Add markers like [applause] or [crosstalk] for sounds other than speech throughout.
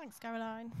Thanks, Caroline.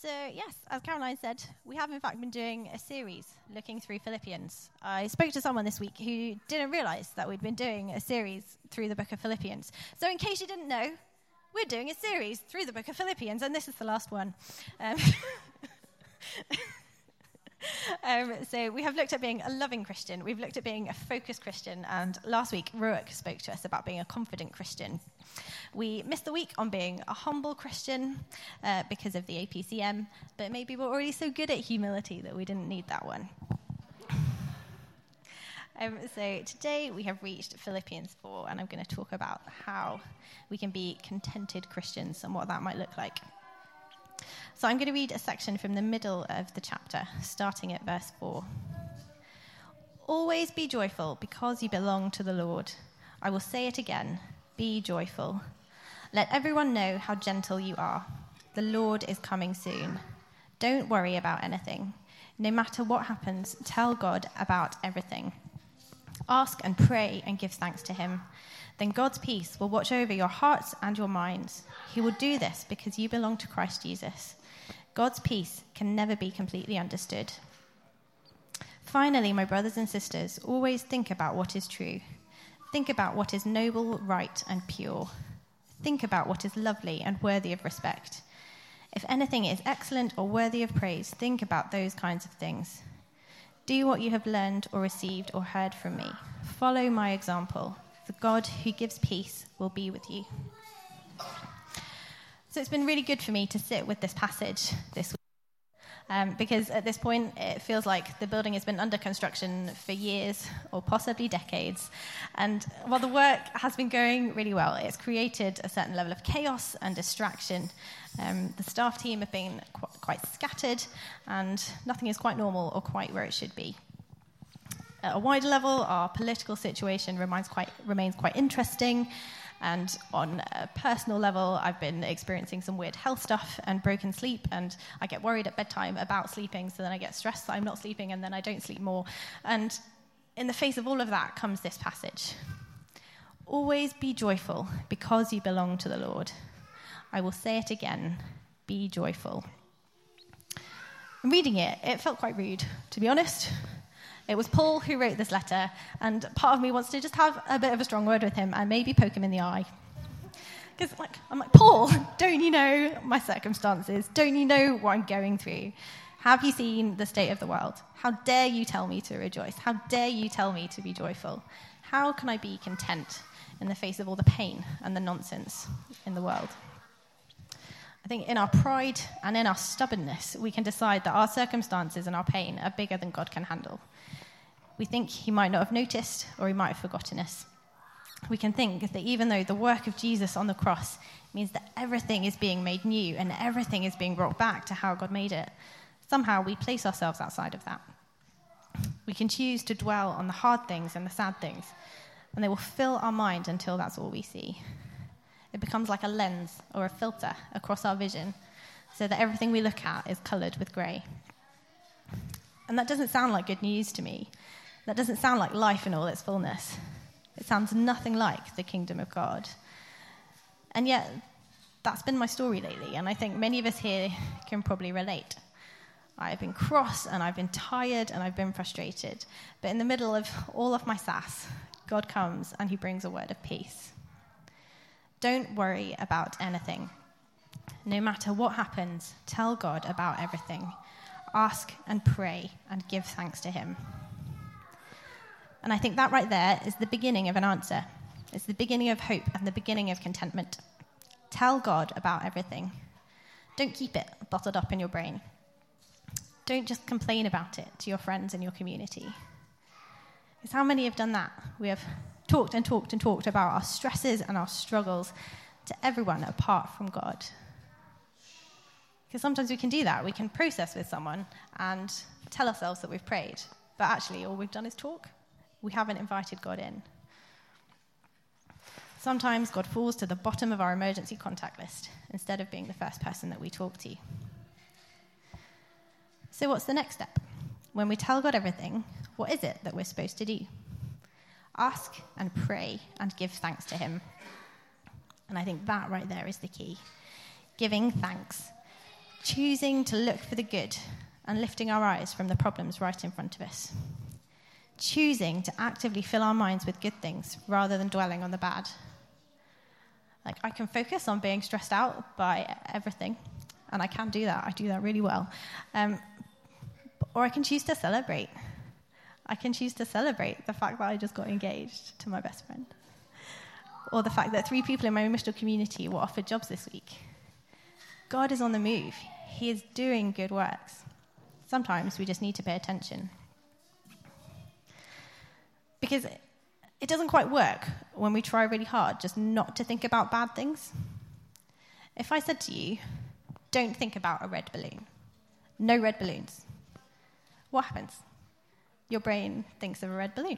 So, yes, as Caroline said, we have in fact been doing a series looking through Philippians. I spoke to someone this week who didn't realize that we'd been doing a series through the book of Philippians. So, in case you didn't know, we're doing a series through the book of Philippians, and this is the last one. Um, [laughs] [laughs] Um, so we have looked at being a loving Christian. We've looked at being a focused Christian. And last week, Ruick spoke to us about being a confident Christian. We missed the week on being a humble Christian uh, because of the APCM, but maybe we're already so good at humility that we didn't need that one. Um, so today we have reached Philippians 4, and I'm going to talk about how we can be contented Christians and what that might look like. So I'm going to read a section from the middle of the chapter, starting at verse 4. Always be joyful because you belong to the Lord. I will say it again be joyful. Let everyone know how gentle you are. The Lord is coming soon. Don't worry about anything. No matter what happens, tell God about everything. Ask and pray and give thanks to Him. Then God's peace will watch over your hearts and your minds. He will do this because you belong to Christ Jesus. God's peace can never be completely understood. Finally, my brothers and sisters, always think about what is true. Think about what is noble, right, and pure. Think about what is lovely and worthy of respect. If anything is excellent or worthy of praise, think about those kinds of things. Do what you have learned or received or heard from me. Follow my example. The God who gives peace will be with you. So it's been really good for me to sit with this passage this week. Um, because at this point, it feels like the building has been under construction for years or possibly decades. And while the work has been going really well, it's created a certain level of chaos and distraction. Um, the staff team have been qu- quite scattered, and nothing is quite normal or quite where it should be. At a wider level, our political situation remains quite, remains quite interesting. And on a personal level, I've been experiencing some weird health stuff and broken sleep. And I get worried at bedtime about sleeping. So then I get stressed that I'm not sleeping and then I don't sleep more. And in the face of all of that comes this passage Always be joyful because you belong to the Lord. I will say it again be joyful. Reading it, it felt quite rude, to be honest. It was Paul who wrote this letter, and part of me wants to just have a bit of a strong word with him and maybe poke him in the eye. Because like, I'm like, Paul, don't you know my circumstances? Don't you know what I'm going through? Have you seen the state of the world? How dare you tell me to rejoice? How dare you tell me to be joyful? How can I be content in the face of all the pain and the nonsense in the world? I think in our pride and in our stubbornness, we can decide that our circumstances and our pain are bigger than God can handle. We think He might not have noticed or He might have forgotten us. We can think that even though the work of Jesus on the cross means that everything is being made new and everything is being brought back to how God made it, somehow we place ourselves outside of that. We can choose to dwell on the hard things and the sad things, and they will fill our mind until that's all we see. It becomes like a lens or a filter across our vision so that everything we look at is coloured with grey. And that doesn't sound like good news to me. That doesn't sound like life in all its fullness. It sounds nothing like the kingdom of God. And yet, that's been my story lately, and I think many of us here can probably relate. I've been cross and I've been tired and I've been frustrated. But in the middle of all of my sass, God comes and he brings a word of peace. Don't worry about anything. No matter what happens, tell God about everything. Ask and pray and give thanks to Him. And I think that right there is the beginning of an answer. It's the beginning of hope and the beginning of contentment. Tell God about everything. Don't keep it bottled up in your brain. Don't just complain about it to your friends and your community. It's how many have done that? We have talked and talked and talked about our stresses and our struggles to everyone apart from God. Because sometimes we can do that. We can process with someone and tell ourselves that we've prayed, but actually all we've done is talk. We haven't invited God in. Sometimes God falls to the bottom of our emergency contact list instead of being the first person that we talk to. So, what's the next step? When we tell God everything, what is it that we're supposed to do? Ask and pray and give thanks to Him. And I think that right there is the key. giving thanks, choosing to look for the good and lifting our eyes from the problems right in front of us, choosing to actively fill our minds with good things rather than dwelling on the bad. Like, I can focus on being stressed out by everything, and I can do that. I do that really well. Um, or I can choose to celebrate. I can choose to celebrate the fact that I just got engaged to my best friend. Or the fact that three people in my missional community were offered jobs this week. God is on the move, He is doing good works. Sometimes we just need to pay attention. Because it doesn't quite work when we try really hard just not to think about bad things. If I said to you, don't think about a red balloon, no red balloons, what happens? Your brain thinks of a red balloon.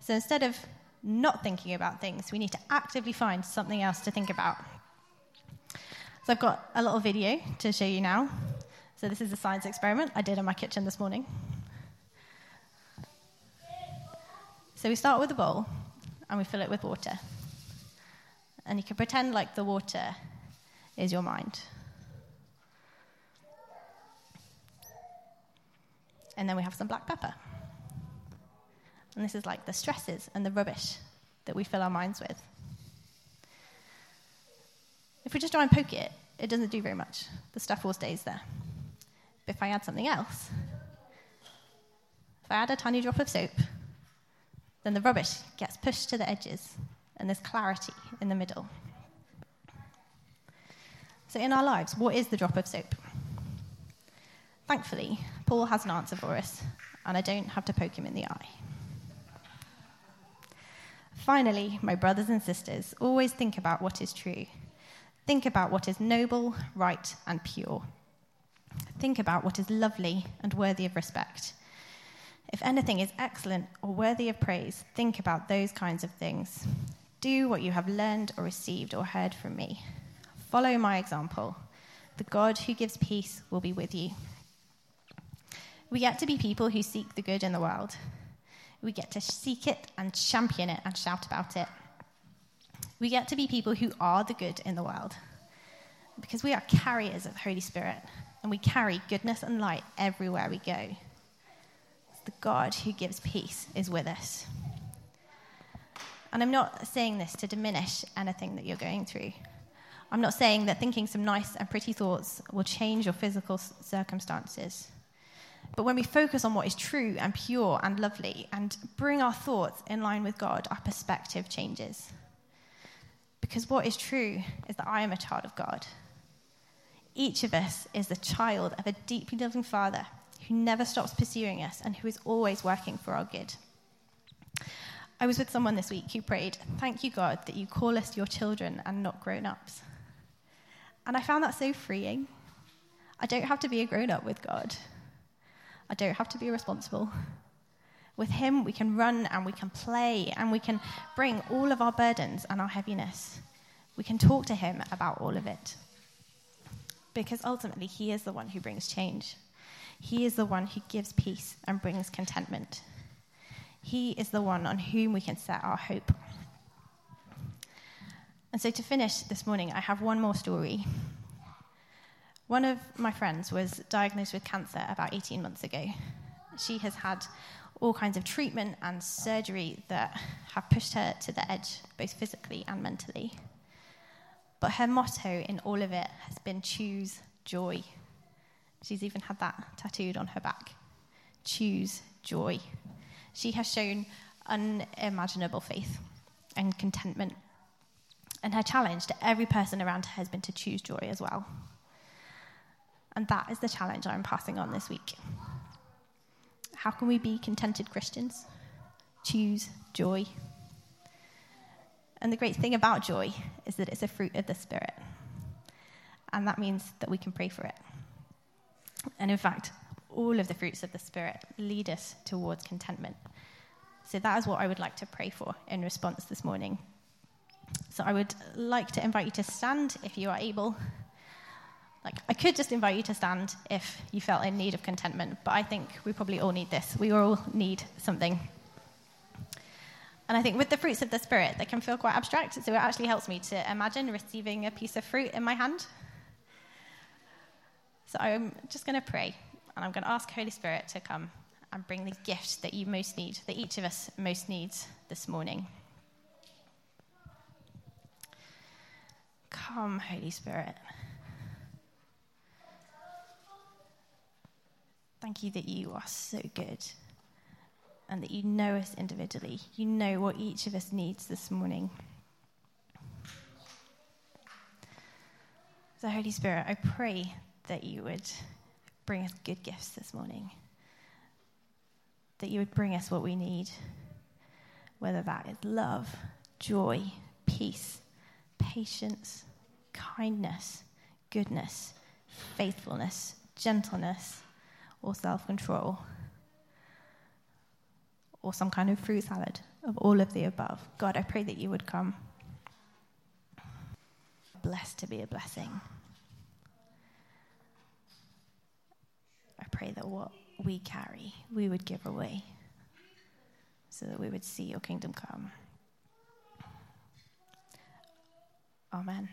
So instead of not thinking about things, we need to actively find something else to think about. So I've got a little video to show you now. So this is a science experiment I did in my kitchen this morning. So we start with a bowl and we fill it with water. And you can pretend like the water is your mind. And then we have some black pepper. And this is like the stresses and the rubbish that we fill our minds with. If we just try and poke it, it doesn't do very much. The stuff all stays there. But if I add something else, if I add a tiny drop of soap, then the rubbish gets pushed to the edges and there's clarity in the middle. So, in our lives, what is the drop of soap? Thankfully, Paul has an answer for us, and I don't have to poke him in the eye. Finally, my brothers and sisters, always think about what is true. Think about what is noble, right, and pure. Think about what is lovely and worthy of respect. If anything is excellent or worthy of praise, think about those kinds of things. Do what you have learned or received or heard from me. Follow my example. The God who gives peace will be with you. We get to be people who seek the good in the world. We get to seek it and champion it and shout about it. We get to be people who are the good in the world because we are carriers of the Holy Spirit and we carry goodness and light everywhere we go. The God who gives peace is with us. And I'm not saying this to diminish anything that you're going through. I'm not saying that thinking some nice and pretty thoughts will change your physical circumstances. But when we focus on what is true and pure and lovely and bring our thoughts in line with God, our perspective changes. Because what is true is that I am a child of God each of us is the child of a deeply loving Father who never stops pursuing us and who is always working for our good. I was with someone this week who prayed, Thank you, God, that you call us your children and not grown ups. And I found that so freeing. I don't have to be a grown up with God, I don't have to be responsible. With Him, we can run and we can play and we can bring all of our burdens and our heaviness. We can talk to Him about all of it because ultimately He is the one who brings change. He is the one who gives peace and brings contentment. He is the one on whom we can set our hope. And so, to finish this morning, I have one more story. One of my friends was diagnosed with cancer about 18 months ago. She has had all kinds of treatment and surgery that have pushed her to the edge, both physically and mentally. But her motto in all of it has been choose joy. She's even had that tattooed on her back. Choose joy. She has shown unimaginable faith and contentment. And her challenge to every person around her has been to choose joy as well. And that is the challenge I'm passing on this week. How can we be contented Christians? Choose joy. And the great thing about joy is that it's a fruit of the Spirit. And that means that we can pray for it. And in fact, all of the fruits of the Spirit lead us towards contentment. So that is what I would like to pray for in response this morning. So I would like to invite you to stand if you are able. Like, I could just invite you to stand if you felt in need of contentment, but I think we probably all need this. We all need something And I think with the fruits of the Spirit, they can feel quite abstract. So it actually helps me to imagine receiving a piece of fruit in my hand. So I'm just going to pray, and I'm going to ask Holy Spirit to come and bring the gift that you most need, that each of us most needs this morning. Come, Holy Spirit. Thank you that you are so good and that you know us individually. You know what each of us needs this morning. So, Holy Spirit, I pray that you would bring us good gifts this morning, that you would bring us what we need, whether that is love, joy, peace, patience, kindness, goodness, faithfulness, gentleness, or self control or some kind of fruit salad of all of the above. God, I pray that you would come. Blessed to be a blessing. I pray that what we carry, we would give away so that we would see your kingdom come. Amen.